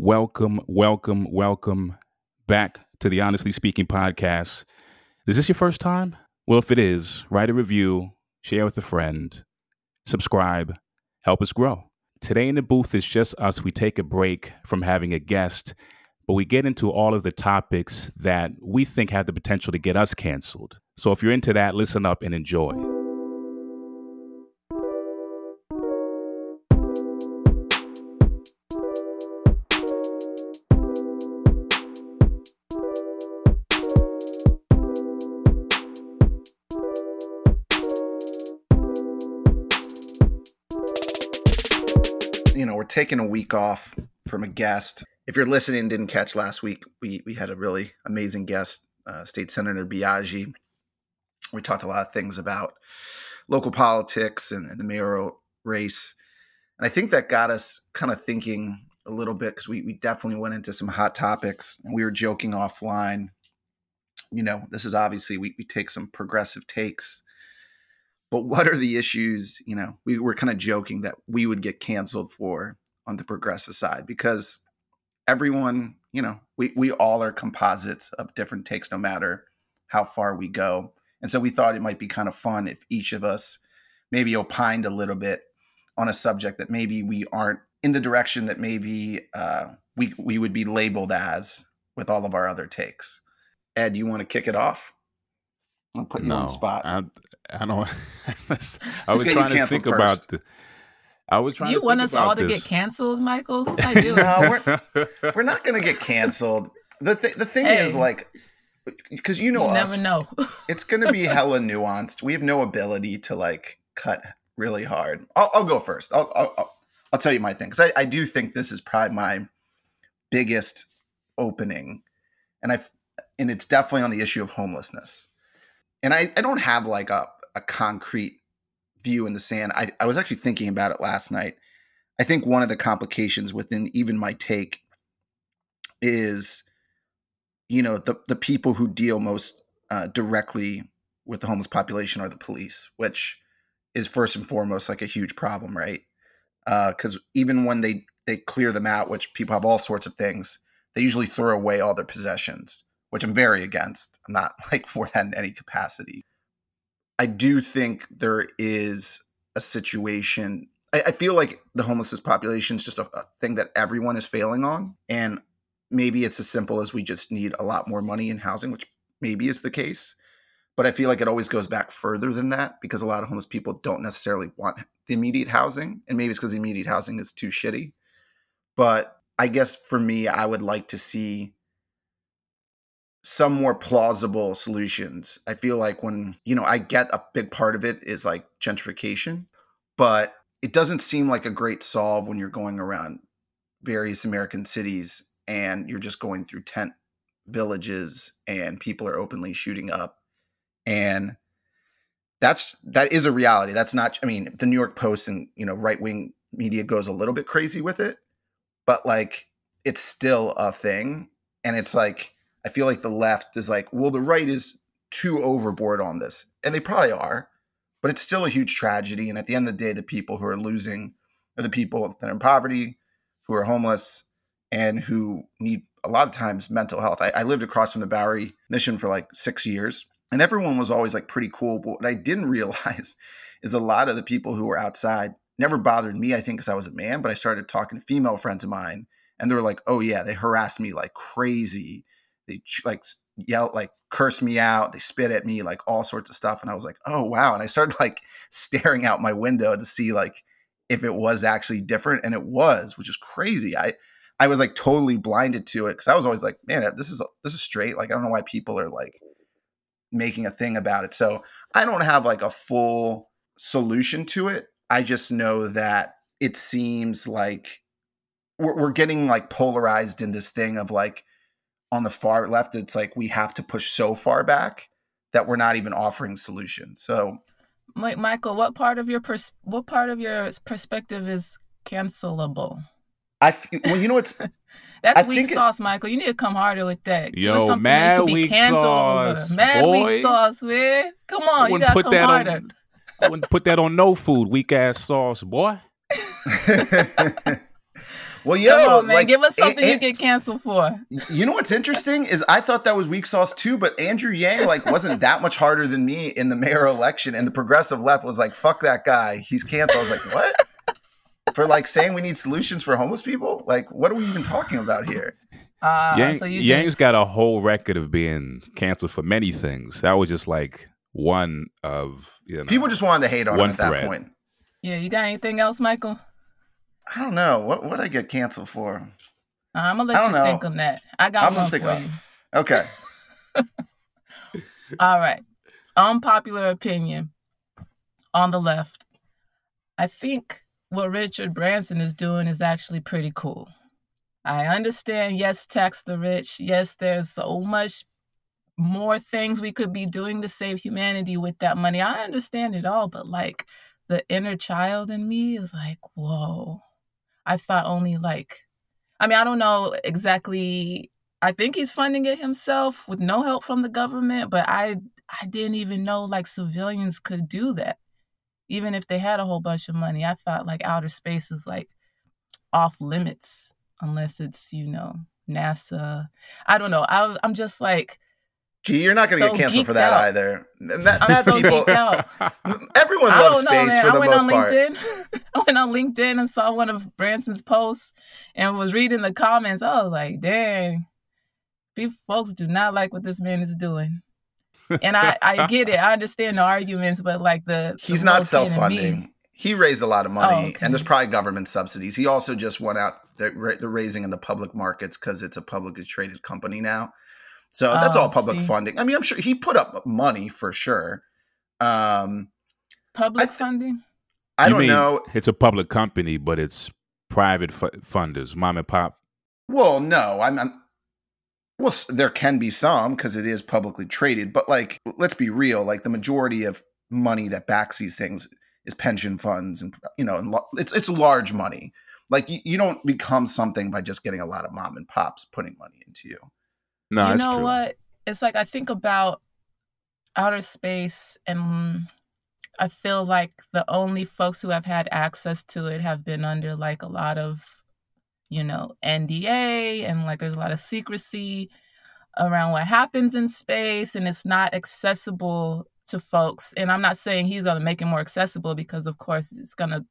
Welcome, welcome, welcome back to the Honestly Speaking podcast. Is this your first time? Well, if it is, write a review, share with a friend, subscribe, help us grow. Today in the booth is just us. We take a break from having a guest, but we get into all of the topics that we think have the potential to get us canceled. So if you're into that, listen up and enjoy. Taking a week off from a guest. If you're listening didn't catch last week, we we had a really amazing guest, uh, State Senator Biaggi. We talked a lot of things about local politics and, and the mayoral race. And I think that got us kind of thinking a little bit because we, we definitely went into some hot topics and we were joking offline. You know, this is obviously, we, we take some progressive takes but what are the issues you know we were kind of joking that we would get canceled for on the progressive side because everyone you know we, we all are composites of different takes no matter how far we go and so we thought it might be kind of fun if each of us maybe opined a little bit on a subject that maybe we aren't in the direction that maybe uh, we we would be labeled as with all of our other takes ed you want to kick it off i'm putting no, you on the spot I, I don't. I was trying to think first. about the. I was trying. To You want us all this. to get canceled, Michael? Who's I doing? no, we're, we're not going to get canceled. The th- the thing hey, is, like, because you know you us, never know. it's going to be hella nuanced. We have no ability to like cut really hard. I'll, I'll go first. I'll, I'll I'll tell you my thing because I, I do think this is probably my biggest opening, and I and it's definitely on the issue of homelessness. And I, I don't have like a a concrete view in the sand. I, I was actually thinking about it last night. I think one of the complications within even my take is, you know, the the people who deal most uh, directly with the homeless population are the police, which is first and foremost like a huge problem, right? Because uh, even when they they clear them out, which people have all sorts of things, they usually throw away all their possessions, which I'm very against. I'm not like for that in any capacity. I do think there is a situation. I, I feel like the homelessness population is just a, a thing that everyone is failing on. And maybe it's as simple as we just need a lot more money in housing, which maybe is the case. But I feel like it always goes back further than that because a lot of homeless people don't necessarily want the immediate housing. And maybe it's because the immediate housing is too shitty. But I guess for me, I would like to see some more plausible solutions. I feel like when, you know, I get a big part of it is like gentrification, but it doesn't seem like a great solve when you're going around various American cities and you're just going through tent villages and people are openly shooting up. And that's that is a reality. That's not I mean, the New York Post and, you know, right-wing media goes a little bit crazy with it, but like it's still a thing and it's like I feel like the left is like, well, the right is too overboard on this. And they probably are, but it's still a huge tragedy. And at the end of the day, the people who are losing are the people that are in poverty, who are homeless, and who need a lot of times mental health. I, I lived across from the Bowery Mission for like six years, and everyone was always like pretty cool. But what I didn't realize is a lot of the people who were outside never bothered me, I think, because I was a man, but I started talking to female friends of mine, and they were like, oh, yeah, they harassed me like crazy they like yell like curse me out they spit at me like all sorts of stuff and i was like oh wow and i started like staring out my window to see like if it was actually different and it was which is crazy i i was like totally blinded to it because i was always like man this is this is straight like i don't know why people are like making a thing about it so i don't have like a full solution to it i just know that it seems like we're, we're getting like polarized in this thing of like on the far left, it's like we have to push so far back that we're not even offering solutions. So, Michael, what part of your pers- what part of your perspective is cancelable? I well, you know what's that's I weak sauce, it, Michael. You need to come harder with that. Yo, mad weak sauce, over. mad boy. weak sauce, man. Come on, you gotta put come that harder. On, I wouldn't put that on no food, weak ass sauce, boy. Well, yo, Come on, man. like, Give us something A- you A- get canceled for. You know what's interesting is I thought that was weak sauce too, but Andrew Yang like wasn't that much harder than me in the mayor election, and the progressive left was like, "Fuck that guy, he's canceled." I was like, "What?" For like saying we need solutions for homeless people? Like, what are we even talking about here? Uh, Yang, so you Yang's just- got a whole record of being canceled for many things. That was just like one of you know. People just wanted to hate on him One at that point. Yeah, you got anything else, Michael? I don't know what what I get canceled for. Uh, I'm gonna let you know. think on that. I got I'm one think for about- you. Okay, All right. Unpopular opinion on the left. I think what Richard Branson is doing is actually pretty cool. I understand, yes, tax the rich. Yes, there's so much more things we could be doing to save humanity with that money. I understand it all, but like the inner child in me is like, whoa. I thought only like, I mean, I don't know exactly I think he's funding it himself with no help from the government, but I I didn't even know like civilians could do that. Even if they had a whole bunch of money. I thought like outer space is like off limits unless it's, you know, NASA. I don't know. I I'm just like gee, you're not going to So get canceled for that out. either. That, I'm so people, geeked out. everyone I loves know, space man. for I the went most on part. LinkedIn. I went on LinkedIn and saw one of Branson's posts and was reading the comments. I was like, dang, people folks do not like what this man is doing. And I, I get it. I understand the arguments, but like the the He's not little kid self-funding. He raised a lot of money, Oh, okay. and there's probably government subsidies. He also just went out the, the raising in the public markets because it's a publicly traded company now. So that's Oh, all public see. funding. I mean, I'm sure he put up money for sure. Um, Public I th- funding. I You don't mean know. It's a public company, but it's private fu- funders, mom and pop. Well, no, I'm. I'm well, there can be some because it is publicly traded, but like, let's be real. Like the majority of money that backs these things is pension funds, and you know, and lo- it's it's large money. Like you, you don't become something by just getting a lot of mom and pops putting money into you. No, you know true. what? It's like I think about outer space and I feel like the only folks who have had access to it have been under like a lot of, you know, NDA and like there's a lot of secrecy around what happens in space and it's not accessible to folks. And I'm not saying he's going to make it more accessible because of course it's going to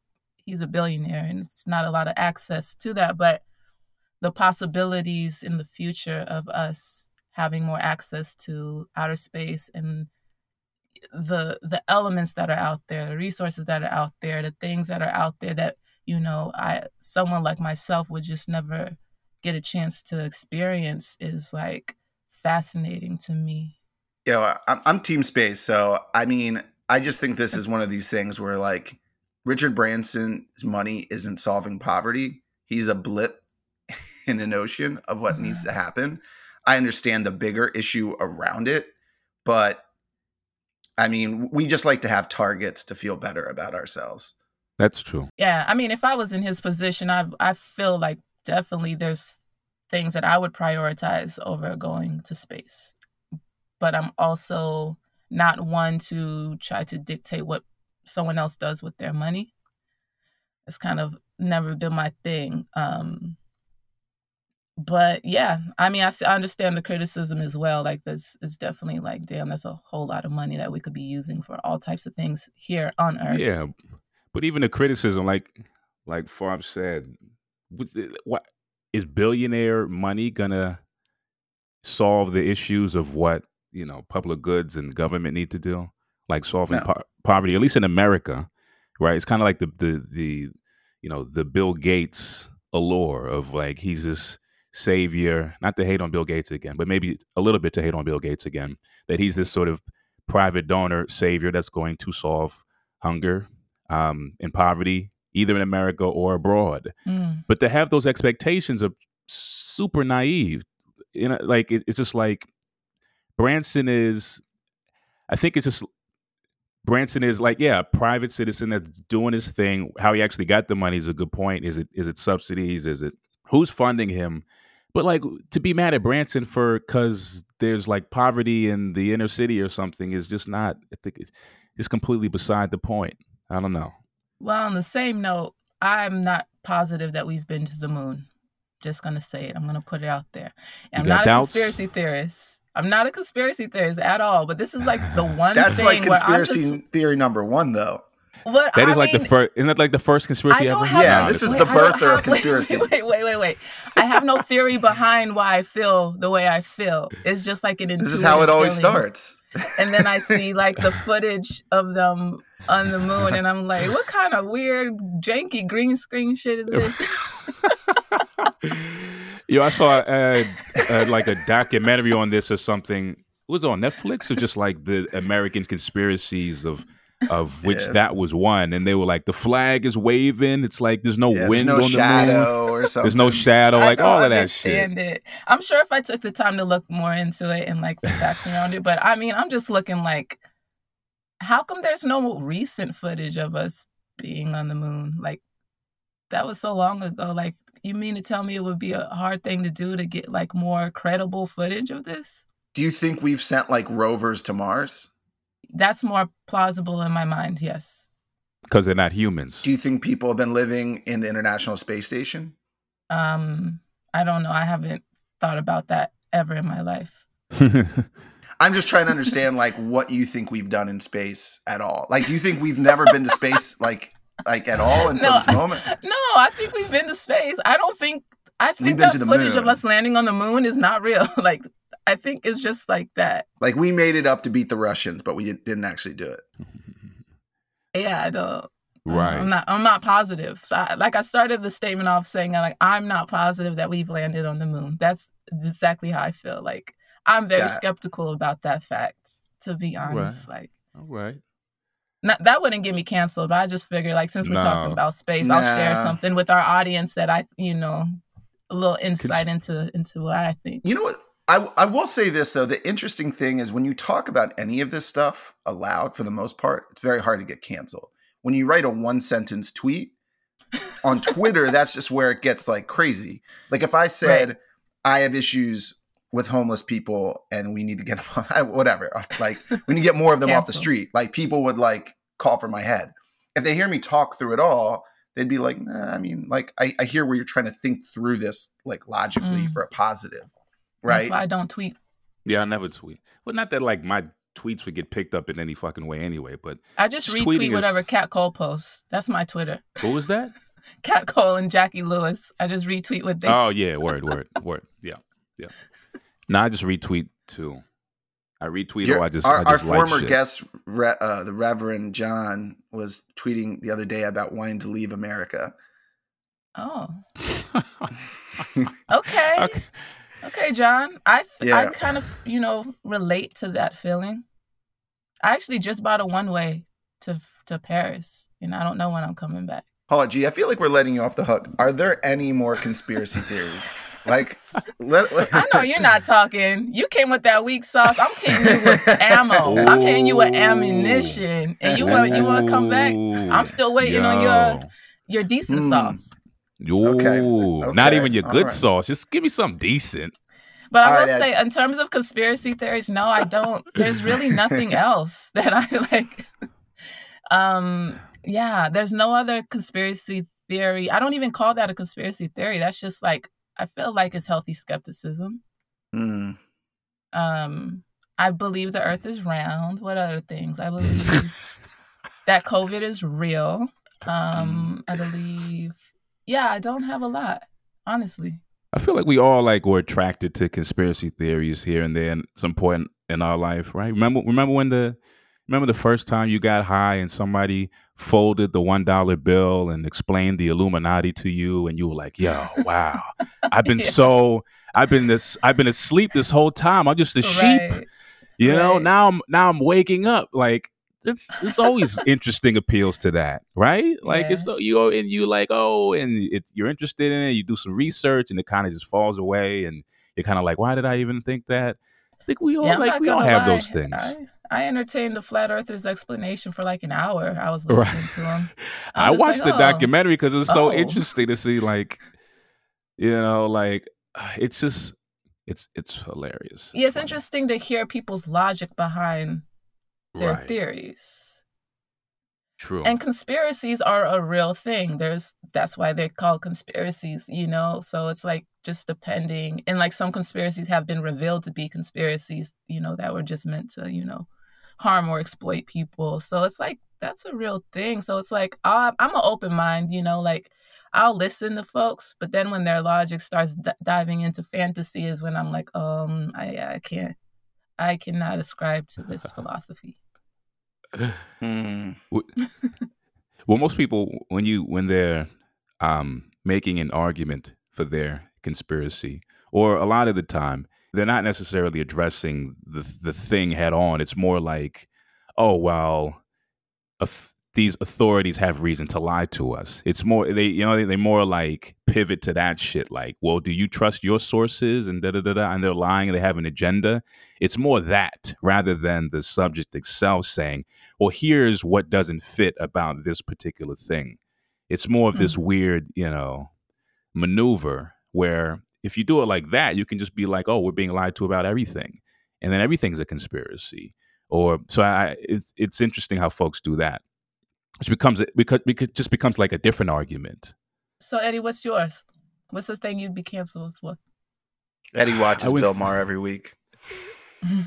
he's a billionaire and it's not a lot of access to that, but the possibilities in the future of us having more access to outer space and the the elements that are out there, the resources that are out there, the things that are out there that you know, I someone like myself would just never get a chance to experience is like fascinating to me. Know, I'm, I'm Team Space, so I mean, I just think this is one of these things where like Richard Branson's money isn't solving poverty. He's a blip in an ocean of what needs to happen. I understand the bigger issue around it, but I mean, we just like to have targets to feel better about ourselves. That's true. Yeah, I mean, if I was in his position, I I feel like definitely there's things that I would prioritize over going to space. But I'm also not one to try to dictate what someone else does with their money. It's kind of never been my thing. Um, but yeah, I mean, I understand the criticism as well. Like, this is definitely like, damn, that's a whole lot of money that we could be using for all types of things here on Earth. Yeah, but even the criticism, like like Forbes said, what is billionaire money gonna solve the issues of what you know public goods and government need to do, like solving No. po- poverty, at least in America, right? It's kind of like the the the you know the Bill Gates allure of like he's this savior. Not to hate on Bill Gates again, but maybe a little bit to hate on Bill Gates again. That he's this sort of private donor savior that's going to solve hunger um, and poverty, either in America or abroad. Mm. But to have those expectations are super naive. You know, like it, it's just like Branson is. I think it's just Branson is like, yeah, a private citizen that's doing his thing. How he actually got the money is a good point. Is it is it subsidies? Is it who's funding him? But like to be mad at Branson for because there's like poverty in the inner city or something is just not. I think it's completely beside the point. I don't know. Well, on the same note, I'm not positive that we've been to the moon. Just gonna say it. I'm gonna put it out there. And I'm not doubts? a conspiracy theorist. I'm not a conspiracy theorist at all. But this is like the one That's thing like where I'm conspiracy just, theory number one, though. What That I is like the first. Isn't that like the first conspiracy I ever? don't have Yeah, no- this is wait, the I don't birther of have- wait, conspiracy. Wait, wait, wait, wait. I have no theory behind why I feel the way I feel. It's just like an This is how it always feeling. starts. And then I see like the footage of them on the moon, and I'm like, what kind of weird, janky green screen shit is this? Yo, I saw uh, uh, like a documentary on this or something. It was on Netflix or just like the American conspiracies of of which Yes. that was one, and they were like the flag is waving. It's like there's no Yeah, there's wind no on the moon. or something. There's no shadow, I like all of that shit. understand it. I'm sure if I took the time to look more into it and like the facts around it, but I mean, I'm just looking like, how come there's no recent footage of us being on the moon? Like, that was so long ago. Like, you mean to tell me it would be a hard thing to do to get like more credible footage of this? Do you think we've sent like rovers to Mars? That's more plausible in my mind. Yes. because they're not humans. Do you think people have been living in the International Space Station? Um, I don't know. I haven't thought about that ever in my life. I'm just trying to understand like what you think we've done in space at all. Like, do you think we've never been to space like like at all until No, this moment? No, I think we've been to space. I don't think I think that to the footage of us landing on the moon is not real. like I think it's just like that. Like we made it up to beat the Russians, but we didn't actually do it. Yeah, I don't. right. I'm not. I'm not positive. So I, like I started the statement off saying, like I'm not positive that we've landed on the moon. That's exactly how I feel. Like I'm very Yeah. skeptical about that fact. To be honest, like all right. not, that wouldn't get me canceled. But I just figured, like since we're talking about space, I'll share something with our audience that I, you know, a little insight into into what I think. You know what? I, I will say this though. The interesting thing is when you talk about any of this stuff aloud, for the most part, it's very hard to get canceled. When you write a one sentence tweet on Twitter, that's just where it gets like crazy. Like if I said Right. I have issues with homeless people and we need to get them off, whatever, like we need to get more of them off the street. Like people would like call for my head. If they hear me talk through it all, they'd be like, nah, I mean, like I, I hear where you're trying to think through this like logically Mm. for a positive. That's why I don't tweet. Yeah, I never tweet. Well, not that like my tweets would get picked up in any fucking way anyway. But I just Tweeting retweet is- whatever Cat Cole posts. That's my Twitter. what was that? Cat Cole and Jackie Lewis. I just retweet what they. oh yeah, word, word, word. Yeah, yeah. No, I just retweet too. I retweet Your- or I just our, I our like former shit. guest, Re, uh, the Reverend John, was tweeting the other day about wanting to leave America. Oh, okay. Okay. Okay, John. I f- I Yeah. kind of you know relate to that feeling. I actually just bought a one way to to Paris, and I don't know when I'm coming back. Paula G, I feel like we're letting you off the hook. Are there any more conspiracy theories? Like, let, let- I know you're not talking. You came with that weak sauce. I'm hitting you with ammo. I'm hitting you with ammunition, and you want to you want to come back. I'm still waiting on your your decent Mm. sauce. Yo, Okay. not even your All good right. sauce. Just give me something decent. But I All will right, say, in terms of conspiracy theories, no, I don't. There's really nothing else that I like. Um, yeah, there's no other conspiracy theory. I don't even call that a conspiracy theory. That's just like I feel like it's healthy skepticism. Hmm. Um, I believe the Earth is round. What other things? I believe that COVID is real. Um, I believe. Yeah, I don't have a lot, honestly. I feel like we all like were attracted to conspiracy theories here and there at some point in our life, right? Remember remember when the remember the first time you got high and somebody folded the one dollar bill and explained the Illuminati to you and you were like, yo, wow. I've been Yeah. so I've been this I've been asleep this whole time. I'm just a sheep. Right. You know, now I'm now I'm waking up. Like it's it's always interesting appeals to that, right? Like Yeah. it's so you go and you like oh, and it, you're interested in it. You do some research, and it kind of just falls away, and you're kind of like, why did I even think that? I think we all Yeah, like we all have lie. those things. I, I entertained the flat earther's explanation for like an hour. I was Right. listening to him. I watched like, the oh. documentary because it was so Oh. interesting to see, like, you know, like it's just it's it's hilarious. Yeah, it's interesting to hear people's logic behind their right? theories. True. And conspiracies are a real thing. There's that's why they're called conspiracies, you know. So it's like just depending and like some conspiracies have been revealed to be conspiracies, you know, that were just meant to, you know, harm or exploit people. So it's like that's a real thing. So it's like I'm an open mind, you know, like I'll listen to folks, but then when their logic starts d- diving into fantasy is when I'm like, um, I I can't, I cannot ascribe to this philosophy. Hmm. well, most people when you when they're um, making an argument for their conspiracy, or a lot of the time, they're not necessarily addressing the the thing head on. It's more like, oh well, these authorities have reason to lie to us. It's more they you know they, they more like pivot to that shit like, well, do you trust your sources and da da da da and they're lying and they have an agenda. It's more that rather than the subject itself saying, well, here's what doesn't fit about this particular thing. It's more of mm-hmm. this mm. weird, you know, maneuver where if you do it like that, you can just be like, oh, we're being lied to about everything. And then everything's a conspiracy. Or so I it's it's interesting how folks do that which becomes it because it just becomes like a different argument. So Eddie, what's yours? What's the thing you'd be canceled for? Eddie watches Bill Maher every week.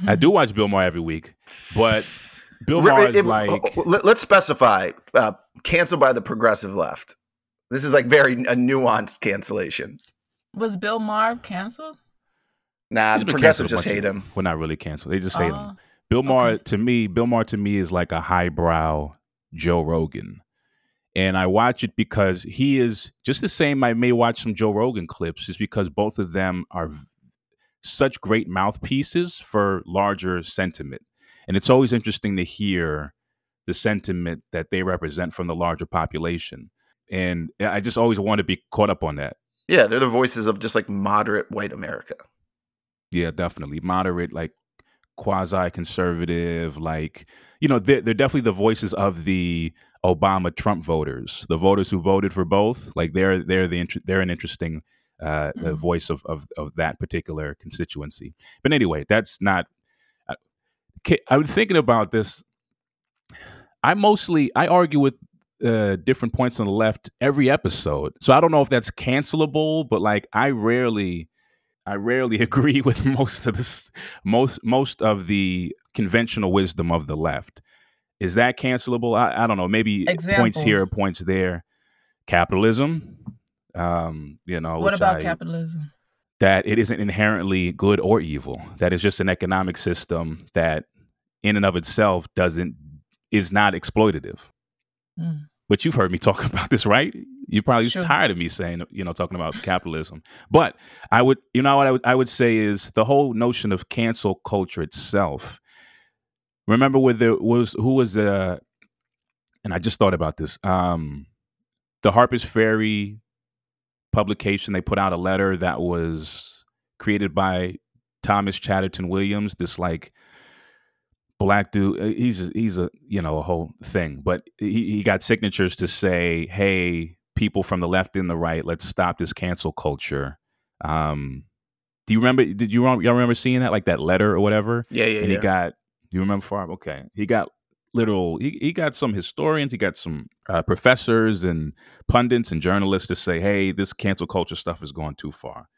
I do watch Bill Maher every week, but Bill Maher is like. Let's specify uh, canceled by the progressive left. This is like very a nuanced cancellation. Was Bill Maher canceled? Nah, He's the progressives just hate him. Well, not really canceled. They just hate him. Oh, Bill Maher okay. to me, Bill Maher to me is like a highbrow Joe Rogan. And I watch it because he is just the same. I may watch some Joe Rogan clips just because both of them are v- such great mouthpieces for larger sentiment. And it's always interesting to hear the sentiment that they represent from the larger population. And I just always want to be caught up on that. Yeah, they're the voices of just like moderate white America. Yeah, definitely. Moderate, like quasi conservative, like you know, they're, they're definitely the voices of the Obama Trump voters, the voters who voted for both. Like they're they're the they're an interesting uh, mm-hmm. voice of, of of that particular constituency. But anyway, that's not. I, uh, I was thinking about this. I mostly I argue with uh, different points on the left every episode, so I don't know if that's cancelable. But like, I rarely I rarely agree with most of this most most of the conventional wisdom of the left. Is that cancelable? I, I don't know. Maybe Example. points here, points there. Capitalism. Um, you know. What about I, capitalism? That it isn't inherently good or evil. That is just an economic system that, in and of itself, doesn't is not exploitative. Mm. But you've heard me talk about this, right? You're probably sure. tired of me saying, you know, talking about capitalism. But I would, you know, what I would, I would say is the whole notion of cancel culture itself. Remember, where there was who was uh, and I just thought about this. Um, the Harper's Ferry publication they put out a letter that was created by Thomas Chatterton Williams, this like black dude. Uh, he's a, he's a you know a whole thing, but he, he got signatures to say, "Hey, people from the left and the right, let's stop this cancel culture." Um, do you remember? Did you y'all remember seeing that like that letter or whatever? Yeah, yeah. And he yeah. got. Do you remember Farb? Okay, he got little. He, he got some historians. He got some uh, professors and pundits and journalists to say, "Hey, this cancel culture stuff is going too far."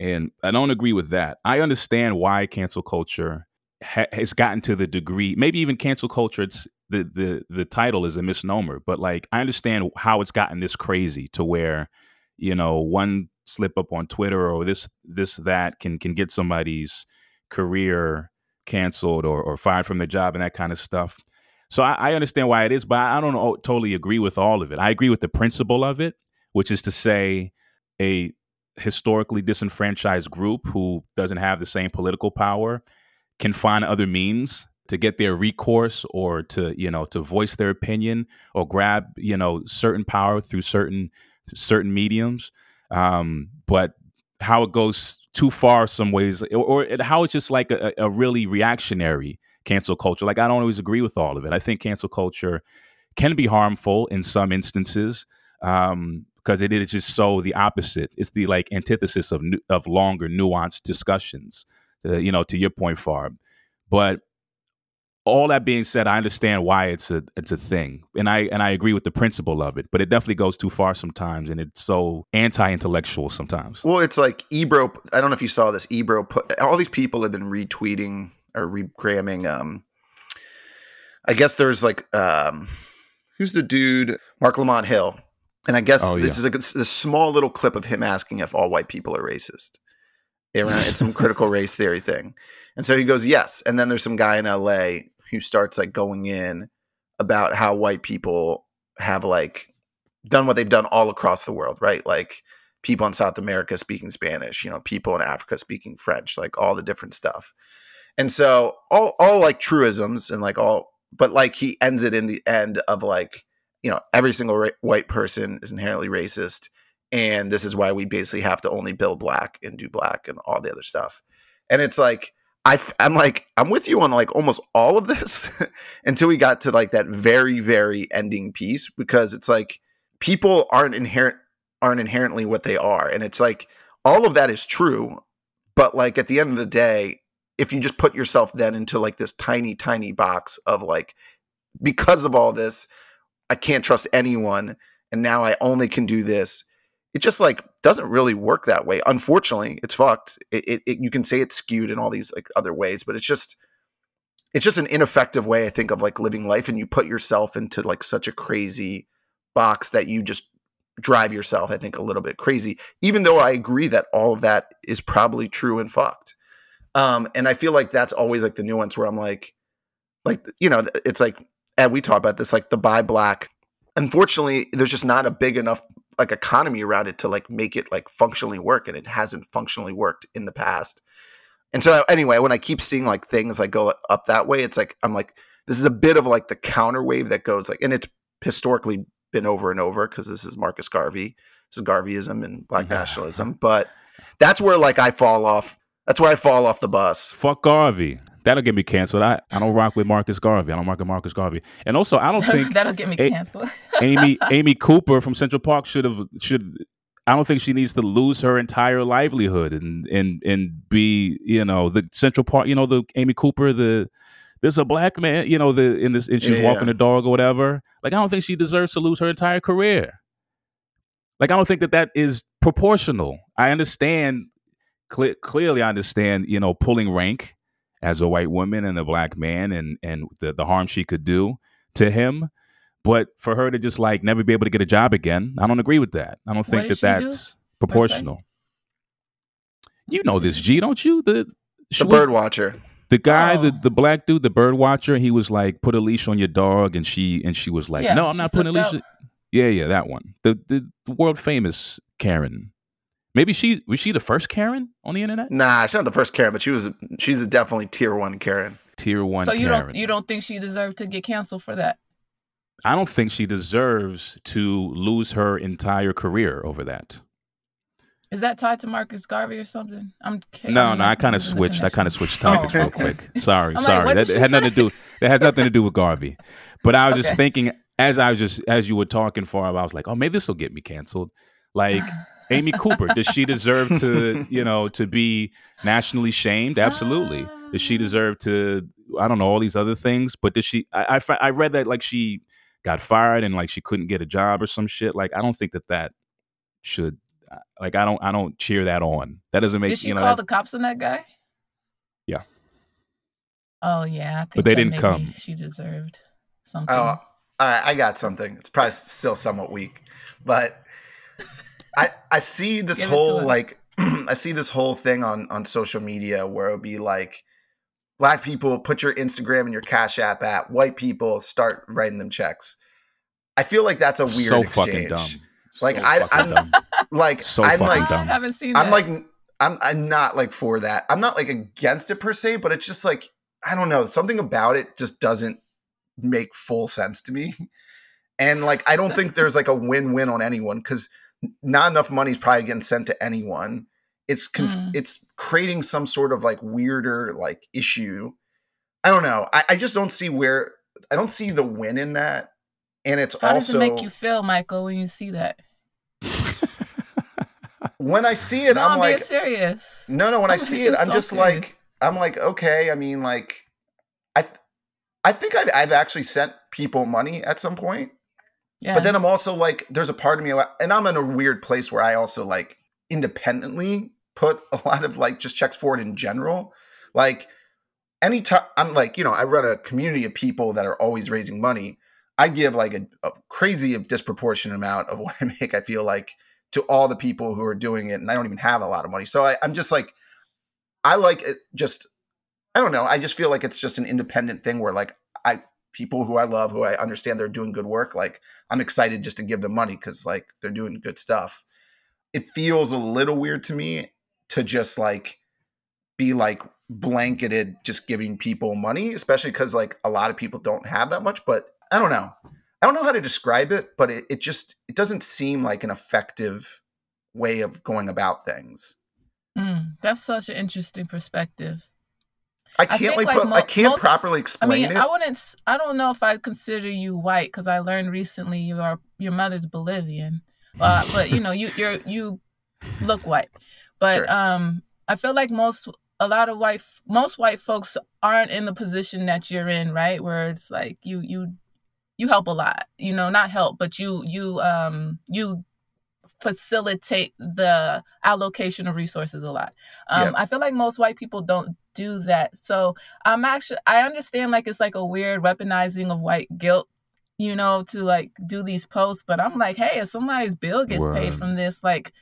And I don't agree with that. I understand why cancel culture ha- has gotten to the degree, maybe even cancel culture. It's the the the title is a misnomer, but like I understand how it's gotten this crazy to where you know one slip up on Twitter or this this that can can get somebody's career canceled or, or fired from their job and that kind of stuff. So I, I understand why it is, but I don't totally agree with all of it. I agree with the principle of it, which is to say a historically disenfranchised group who doesn't have the same political power can find other means to get their recourse or to you know to voice their opinion or grab you know certain power through certain certain mediums. Um, but how it goes too far some ways or, or how it's just like a, a, really reactionary cancel culture. Like i don't always agree with all of it. I think cancel culture can be harmful in some instances um, because it is just so the opposite. It's the like antithesis of of longer nuanced discussions uh, you know, to your point, Farb. But all that being said, I understand why it's a it's a thing, and I and I agree with the principle of it. But it definitely goes too far sometimes, and it's so anti-intellectual sometimes. Well, it's like Ebro. I don't know if you saw this. Ebro put all these people have been retweeting or regramming. Um, I guess there's like um, who's the dude? Marc Lamont Hill, and I guess Oh, this is a, a small little clip of him asking if all white people are racist. Around it's some critical race theory thing, and so he goes yes, and then there's some guy in L.A. who starts like going in about how white people have like done what they've done all across the world, right? Like people in South America speaking Spanish, you know, people in Africa speaking French, like all the different stuff. And so all all like truisms and like all but like he ends it in the end of like, you know, every single ra- white person is inherently racist and this is why we basically have to only build black and do black and all the other stuff. And it's like I I'm like I'm with you on like almost all of this until we got to like that very very ending piece because it's like people aren't inherent aren't inherently what they are and it's like all of that is true but like at the end of the day if you just put yourself then into like this tiny tiny box of like because of all this i can't trust anyone and now i only can do this it just like doesn't really work that way. Unfortunately it's fucked. It, it, it you can say it's skewed in all these like other ways but it's just it's just an ineffective way i think of like living life and you put yourself into like such a crazy box that you just drive yourself i think a little bit crazy even though i agree that all of that is probably true and fucked. Um and i feel like that's always like the nuance where i'm like like you know it's like and we talk about this like the buy black. Unfortunately there's just not a big enough like economy around it to like make it like functionally work and it hasn't functionally worked in the past and so anyway when i keep seeing like things like go up that way it's like i'm like this is a bit of like the counter wave that goes like and it's historically been over and over because this is marcus garvey this is garveyism and black Yeah. nationalism but that's where like i fall off that's where i fall off the bus Fuck Garvey. That'll get me canceled. I, I don't rock with Marcus Garvey. I don't rock with Marcus Garvey. And also, I don't think That'll get me A- canceled. Amy Amy Cooper from Central Park should have should. I don't think she needs to lose her entire livelihood and and and be you know the Central Park. You know the Amy Cooper the. There's a black man, you know, the in this, and she's Yeah. walking the dog or whatever. Like, I don't think she deserves to lose her entire career. Like, I don't think that that is proportional. I understand cle- clearly. I understand, you know, pulling rank as a white woman and a black man, and and the the harm she could do to him. But for her to just like never be able to get a job again, I don't agree with that. I don't think that she do, that's proportional. You know this, G, don't you? The the bird watcher the guy, the, Oh. the black dude, the bird watcher, he was like, put a leash on your dog, and she and she was like, Yeah, No, I'm not putting a leash. flipped Yeah, yeah, that one. The, the the world famous Karen. Maybe she was she the first Karen on the internet? nah she's not the first karen but she was she's a definitely tier one karen Tier one so you Karen. don't you don't think she deserved to get canceled for that? I don't think she deserves to lose her entire career over that. Is that tied to Marcus Garvey or something? I'm ca- No, I'm no, I kind of switched. I kind of switched topics Oh, real okay. quick. Sorry, I'm like, sorry. what that did she had nothing to do. That has nothing to do with Garvey. But I was just Okay. thinking as I was just as you were talking for, I was like, oh, maybe this will get me canceled. Like Amy Cooper, does she deserve to, you know, to be nationally shamed? Absolutely. Does she deserve to? I don't know all these other things, but does she? I, I I read that like she got fired and like she couldn't get a job or some shit. Like I don't think that that should. Uh, like I don't I don't cheer that on. That doesn't make Did she you know. call the cops on that guy? Yeah. Oh yeah, I think But they didn't maybe come. She deserved oh, something. Oh, all right. I got something. It's probably still somewhat weak, but I I see this Give it to whole like I see this whole thing on on social media where it'll be like black people put your Instagram and your Cash App at white people start writing them checks. I feel like that's a weird so exchange. fucking dumb. Like, So I- fucking I'm- dumb. Like So I'm like dumb. I haven't seen. I'm that. like I'm I'm not like for that. I'm not like against it per se, but it's just like I don't know, something about it just doesn't make full sense to me. And like I don't think there's like a win-win on anyone cuz not enough money is probably getting sent to anyone. It's conf- Mm. it's creating some sort of like weirder like issue. I don't know. I, I just don't see where I don't see the win in that. And it's How does it make you feel, Michael, when you see that? when I see it, no, I'm I'm like serious. No, no. When I I'm see being it, I'm just serious. like, I'm like, okay. I mean, like, I, I think I've, I've actually sent people money at some point. Yeah. But then I'm also like, there's a part of me, and I'm in a weird place where I also like independently put a lot of like just checks forward in general. Like anytime I'm like, you know, I run a community of people that are always raising money. I give like a, a crazy disproportionate amount of what I make. I feel like to all the people who are doing it, and I don't even have a lot of money. So I, I'm just like, I like it. Just I don't know. I just feel like it's just an independent thing where like I people who I love, who I understand they're doing good work, like I'm excited just to give them money because like they're doing good stuff. It feels a little weird to me to just like be like blanketed just giving people money, especially because like a lot of people don't have that much. But I don't know. I don't know how to describe it, but it, it just it doesn't seem like an effective way of going about things. Mm, that's such an interesting perspective. I can't think, like, like, mo- I can't most- properly I explain mean, it. I wouldn't. I don't know if I consider you white because I learned recently you are your mother's Bolivian, uh, but you know you you're you look white. But Sure. um, I feel like most a lot of white most white folks aren't in the position that you're in, right? Where it's like you you you help a lot, you know, not help, but you you um you facilitate the allocation of resources a lot. Um, Yep. I feel like most white people don't do that. So I'm actually I understand like it's like a weird weaponizing of white guilt, you know, to like do these posts. But I'm like, hey, if somebody's bill gets paid from this, like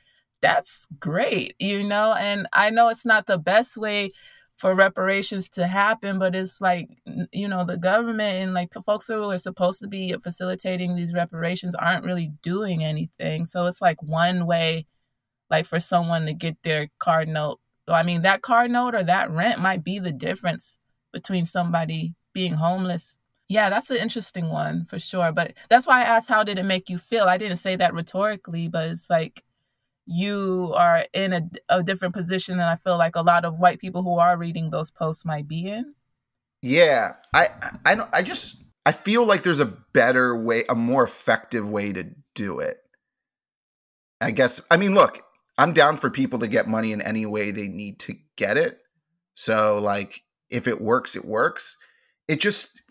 that's great, you know. And I know it's not the best way for reparations to happen, but it's like you know the government and like the folks who are supposed to be facilitating these reparations aren't really doing anything. So it's like one way, like for someone to get their card note. Well, I mean that card note or that rent might be the difference between somebody being homeless. Yeah, that's an interesting one for sure. But that's why I asked, how did it make you feel? I didn't say that rhetorically, but it's like you are in a, a different position than I feel like a lot of white people who are reading those posts might be in. Yeah, I I I just I feel like there's a better way, a more effective way to do it. I guess I mean, look, I'm down for people to get money in any way they need to get it. So like if it works, it works. It just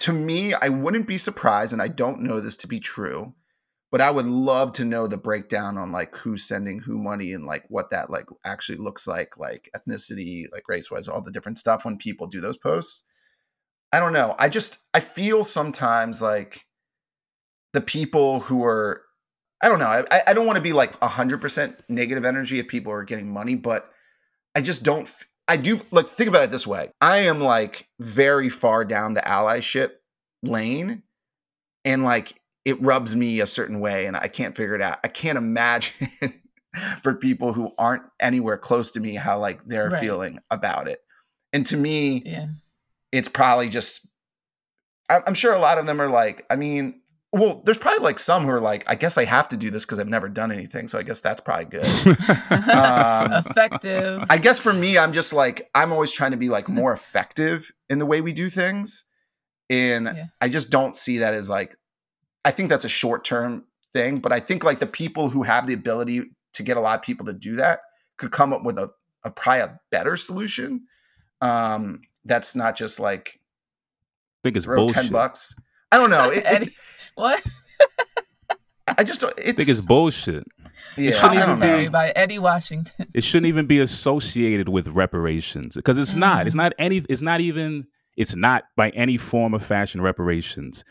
to me, I wouldn't be surprised and I don't know this to be true, but I would love to know the breakdown on like who's sending who money and like what that like actually looks like, like ethnicity, like race wise, all the different stuff when people do those posts. I don't know. I just I feel sometimes like the people who are I don't know. I, I don't want to be like 100% negative energy if people are getting money, but I just don't I do like think about it this way. I am like very far down the allyship lane and like it rubs me a certain way and I can't figure it out. I can't imagine for people who aren't anywhere close to me how like they're Right. feeling about it. And to me, Yeah. it's probably just I- i'm sure a lot of them are like i mean well there's probably like some who are like i guess i have to do this because i've never done anything so i guess that's probably good Um, Effective. i guess for me i'm just like i'm always trying to be like more effective in the way we do things and Yeah. i just don't see that as like i think that's a short term thing but i think like the people who have the ability to get a lot of people to do that could come up with a, a probably a better solution um that's not just like think it's throw bullshit. 10 bucks. I don't know. It, it, Eddie, what? I just don't- I it's, think it's bullshit. yeah, shouldn't I even be- by Eddie Washington. It shouldn't even be associated with reparations because it's not. It's not any. It's not even. It's not by any form of fashion reparations.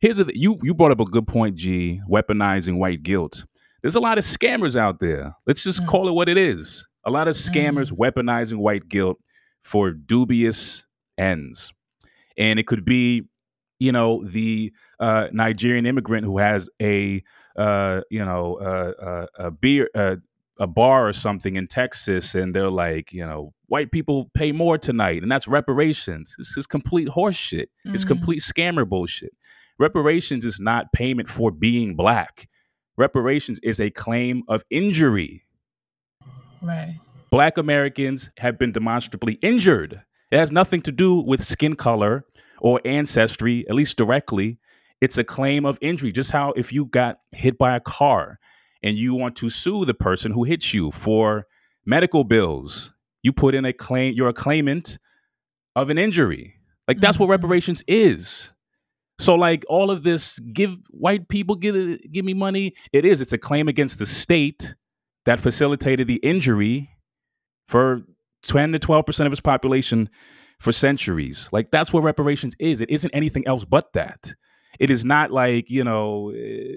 Here's a, you. You brought up a good point, G. Weaponizing white guilt. There's a lot of scammers out there. Let's just Mm. call it what it is. A lot of scammers weaponizing white guilt for dubious ends, and it could be, you know, the uh, Nigerian immigrant who has a, uh, you know, uh, uh, a beer. Uh, a bar or something in Texas and they're like, you know, white people pay more tonight and that's reparations. This is complete horseshit. It's Mhm. complete scammer bullshit. Reparations is not payment for being black. Reparations is a claim of injury. Right. Black Americans have been demonstrably injured. It has nothing to do with skin color or ancestry, at least directly. It's a claim of injury. Just how if you got hit by a car and you want to sue the person who hit you for medical bills, you put in a claim, you're a claimant of an injury. Like that's what Mhm. reparations is. So like all of this, give white people give give me money. It is. It's a claim against the state that facilitated the injury for ten to twelve percent of its population for centuries. Like that's what reparations is. It isn't anything else but that. It is not like you know eh,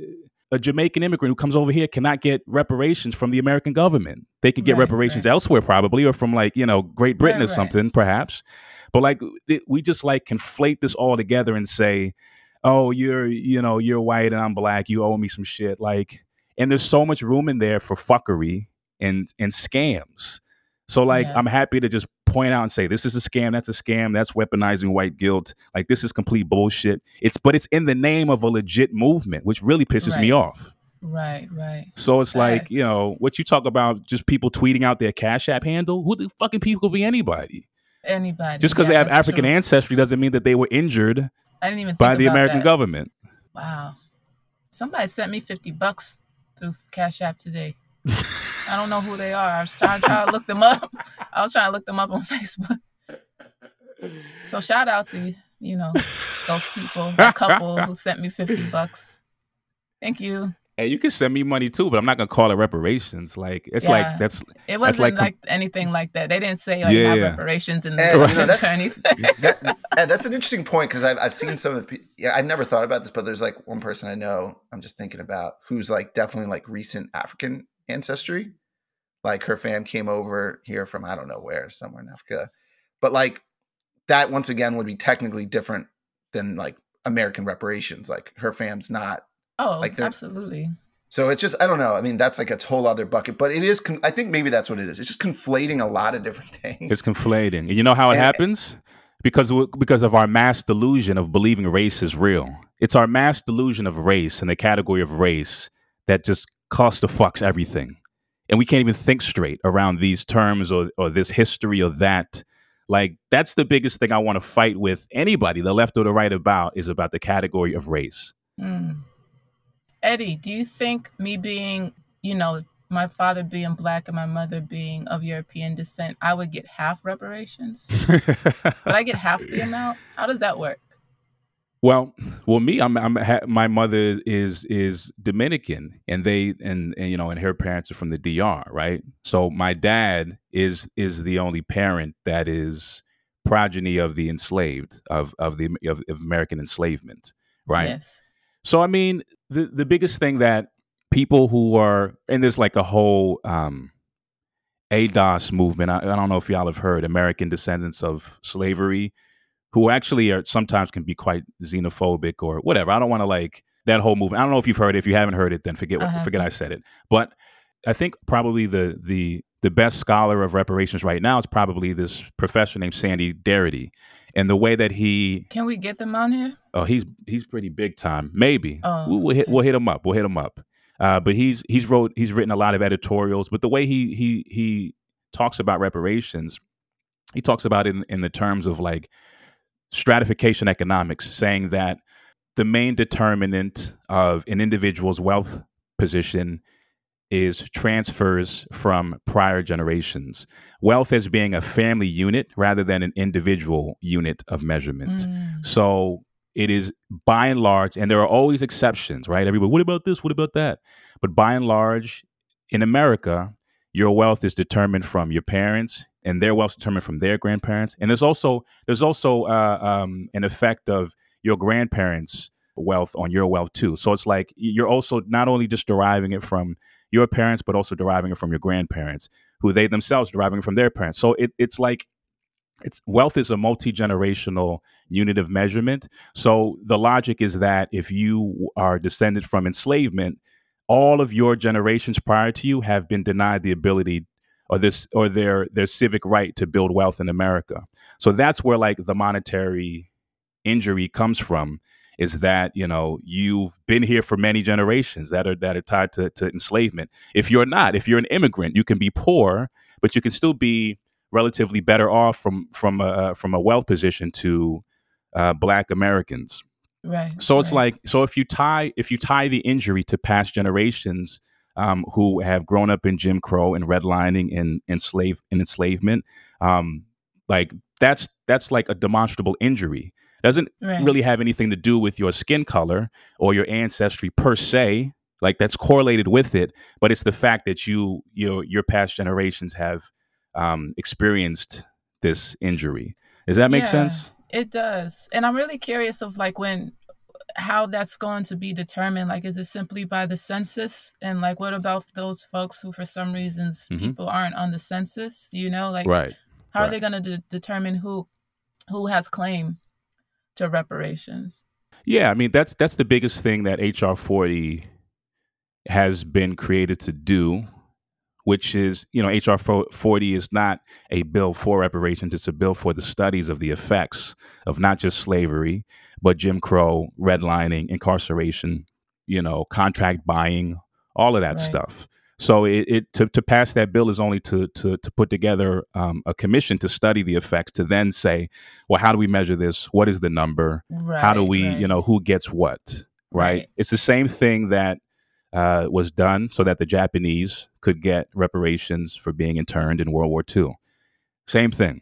a Jamaican immigrant who comes over here cannot get reparations from the American government. They could get Right, reparations right. elsewhere probably, or from like you know Great Britain Right, or something perhaps. But like it, we just like conflate this all together and say, oh, you're you know you're white and I'm black. You owe me some shit. Like, and there's so much room in there for fuckery and and scams. So like Yeah. I'm happy to just point out and say this is a scam, that's a scam, that's weaponizing white guilt. Like this is complete bullshit. It's but it's in the name of a legit movement, which really pisses me off. Right, right. So it's like, you know, what you talk about just people tweeting out their Cash App handle, who the fucking people could be anybody. Anybody. Just because Yeah, they have African true. ancestry doesn't mean that they were injured I didn't even by the American that. government. Wow. Somebody sent me 50 bucks through Cash App today. I don't know who they are. I was trying, trying to look them up. I was trying to look them up on Facebook. So shout out to you know those people, a couple who sent me 50 bucks. Thank you. Hey, you can send me money too, but I'm not gonna call it reparations. Like it's Yeah. like that's It wasn't like like, com- anything like that. They didn't say oh, like Yeah, have yeah. reparations in the And, you know, that's- or anything. that, that's an interesting point because I've, I've seen some of the pe- yeah I've never thought about this but there's like one person I know I'm just thinking about who's like definitely like recent African ancestry like her fam came over here from I don't know where somewhere in Africa but like that once again would be technically different than like American reparations like her fam's not Oh, Like they're- absolutely. so it's just I don't know I mean that's like a whole other bucket but it is con- I think maybe that's what it is it's just conflating a lot of different things it's conflating. You know how it And- happens? Because because of our mass delusion of believing race is real. It's our mass delusion of race and the category of race that just cluster fucks everything. And we can't even think straight around these terms or or this history or that. Like that's the biggest thing I want to fight with anybody, the left or the right about, is about the category of race. Hmm. Eddie, do you think me being, you know, my father being black and my mother being of European descent, I would get half reparations? Would I get half the amount? How does that work? Well, well, me, I'm, I'm ha, my mother is is Dominican, and they and, and you know, and her parents are from the DR, right? So my dad is is the only parent that is progeny of the enslaved of of the of, of American enslavement, right? Yes. So I mean, the the biggest thing that people who are and there's like a whole um ADOS movement. I, I don't know if y'all have heard American Descendants of Slavery, who actually are sometimes can be quite xenophobic or whatever. I don't want to like that whole movement. I don't know if you've heard it. If you haven't heard it, then forget what, forget I said it. But I think probably the the the best scholar of reparations right now is probably this professor named Sandy Darity, and the way that he Can we get them on here? Oh, he's he's pretty big time. Maybe Oh, we'll, we'll hit okay. we'll hit him up. We'll hit him up. Uh, but he's he's wrote he's written a lot of editorials. But the way he he he talks about reparations, he talks about it in, in the terms of like stratification economics, saying that the main determinant of an individual's wealth position is transfers from prior generations. Wealth as being a family unit rather than an individual unit of measurement. Mm, So it is by and large, and there are always exceptions, right? Everybody, what about this? What about that? But by and large, in America, your wealth is determined from your parents, and their wealth is determined from their grandparents. And there's also there's also uh, um, an effect of your grandparents' wealth on your wealth too. So it's like you're also not only just deriving it from your parents, but also deriving it from your grandparents, who they themselves deriving from their parents. So it, it's like it's wealth is a multi-generational unit of measurement so the logic is that if you are descended from enslavement all of your generations prior to you have been denied the ability or this or their their civic right to build wealth in america so that's where like the monetary injury comes from is that you know you've been here for many generations that are that are tied to, to enslavement if you're not if you're an immigrant you can be poor but you can still be relatively better off from from a from a wealth position to uh, black Americans. Right. So it's right. like so if you tie if you tie the injury to past generations um, who have grown up in Jim Crow and redlining and, and slave and enslavement, um, like that's that's like a demonstrable injury. Doesn't Right. really have anything to do with your skin color or your ancestry per se. Like that's correlated with it, but it's the fact that you your your past generations have um, experienced this injury. Does that make Yeah, sense? It does. And I'm really curious of like when how that's going to be determined. Like is it simply by the census? And like what about those folks who for some reasons Mhm. people aren't on the census? You know, like Right. how are they going to de- determine who who has claim to reparations? Yeah, I mean that's that's the biggest thing that HR forty has been created to do, which is you know HR 40 is not a bill for reparations; it's a bill for the studies of the effects of not just slavery, but Jim Crow, redlining, incarceration, you know, contract buying, all of that Right. stuff. So it, it to, to pass that bill is only to to to put together um, a commission to study the effects to then say, well, how do we measure this? What is the number? Right. how do we right. you know who gets what right, Right. it's the same thing that uh, was done so that the japanese could get reparations for being interned in world war ii same thing.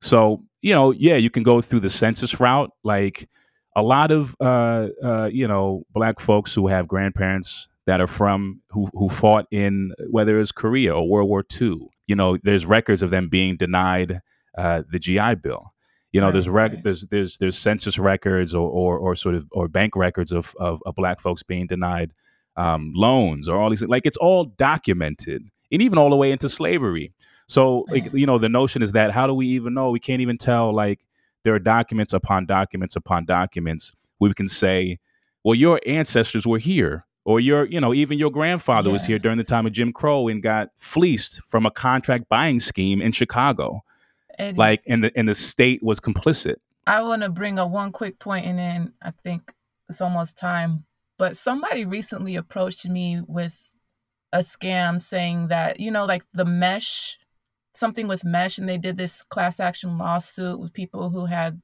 So you know yeah you can go through the census route. Like a lot of uh, uh, you know black folks who have grandparents that are from who who fought in whether it's korea or world war ii you know there's records of them being denied uh, the gi bill. You know, there's Right, rec- right. there's there's there's census records or, or or sort of or bank records of of, of black folks being denied um, loans or all these like it's all documented and even all the way into slavery. So like, you know the notion is that how do we even know? We can't even tell like there are documents upon documents upon documents. We can say, well, your ancestors were here. Or your, you know, even your grandfather was here during the time of Jim Crow and got fleeced from a contract buying scheme in Chicago Eddie, like and the and the state was complicit I want to bring up one quick point and then I think it's almost time. But somebody recently approached me with a scam saying that, you know, like the mesh, something with mesh, and they did this class action lawsuit with people who had,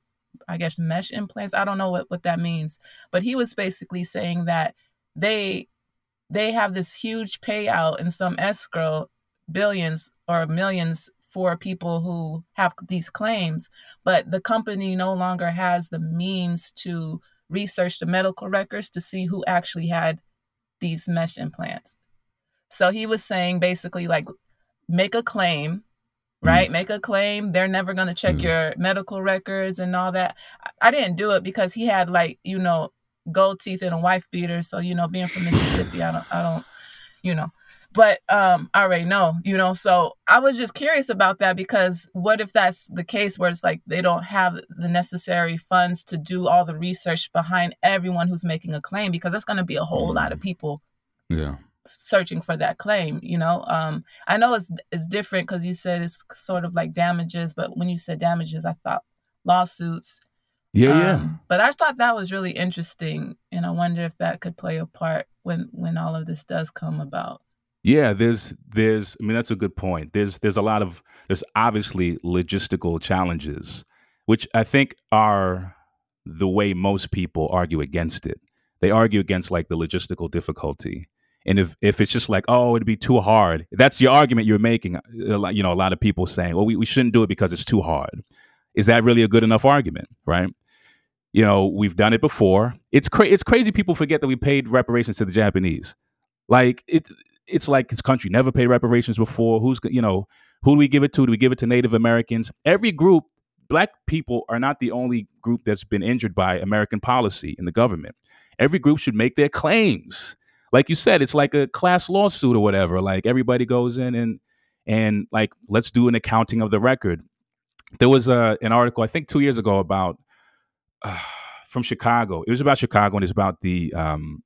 I guess, mesh implants. I don't know what, what that means. But he was basically saying that they they have this huge payout in some escrow, billions or millions for people who have these claims but the company no longer has the means to research the medical records to see who actually had these mesh implants. So he was saying basically like make a claim, right? Make a claim. They're never going to check Mhm. your medical records and all that. I- I didn't do it because he had like, you know, gold teeth and a wife beater, so you know, being from Mississippi, I don't I don't, you know. But um I already know, you know, so I was just curious about that because what if that's the case where it's like they don't have the necessary funds to do all the research behind everyone who's making a claim? Because that's going to be a whole lot of people yeah. searching for that claim you know? Um i know it's it's different because you said it's sort of like damages but when you said damages i thought lawsuits. Yeah yeah. Um, but i thought that was really interesting and i wonder if that could play a part when when all of this does come about Yeah, there's there's I mean that's a good point. There's there's a lot of there's obviously logistical challenges which I think are the way most people argue against it. They argue against like the logistical difficulty. And if if it's just like, oh, it'd be too hard. That's the argument you're making. Uh, you know, a lot of people saying, well, we, we shouldn't do it because it's too hard. Is that really a good enough argument, right? You know, we've done it before. It's cra- it's crazy people forget that we paid reparations to the Japanese. Like it it's like his country never paid reparations before. Who's you know who do we give it to? Do we give it to Native Americans? Every group, black people are not the only group that's been injured by American policy in the government. Every group should make their claims. Like you said, it's like a class lawsuit or whatever. Like everybody goes in and and like let's do an accounting of the record. There was a, an article I think two years ago about uh, from Chicago. It was about Chicago and it's about the um,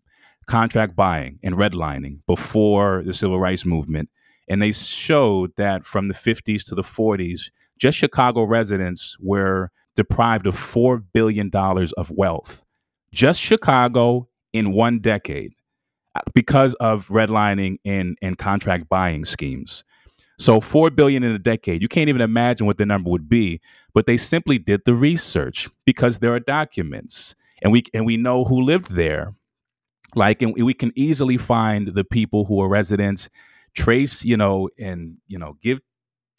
contract buying and redlining before the civil rights movement. And they showed that from the 50s to the 40s, just Chicago residents were deprived of $4 billion of wealth. Just Chicago in one decade uh, because of redlining and, and contract buying schemes. So 4 billion in a decade. You can't even imagine what the number would be, but they simply did the research because there are documents and we and we know who lived there like and we can easily find the people who are residents trace you know and you know give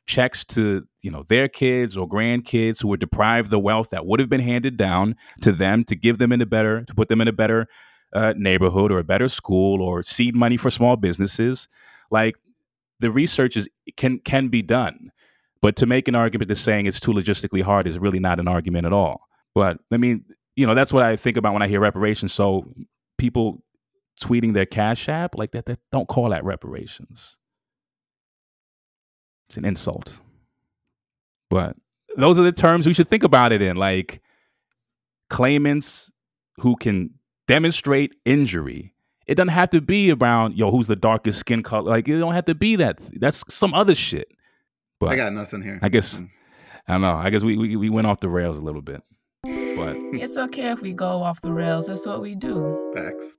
checks to you know their kids or grandkids who were deprived the wealth that would have been handed down to them to give them in a better to put them in a better uh, neighborhood or a better school or seed money for small businesses. Like the research is can can be done but to make an argument to saying it's too logistically hard is really not an argument at all. But i mean you know that's what i think about when i hear reparations. So people tweeting their cash app like that, that don't call that reparations it's an insult. But those are the terms we should think about it in. Like claimants who can demonstrate injury. It doesn't have to be around yo, who's the darkest skin color. Like it don't have to be that. That's some other shit. But I got nothing here. I guess mm. I don't know. I guess we, we we went off the rails a little bit. But it's okay if we go off the rails. That's what we do. Facts.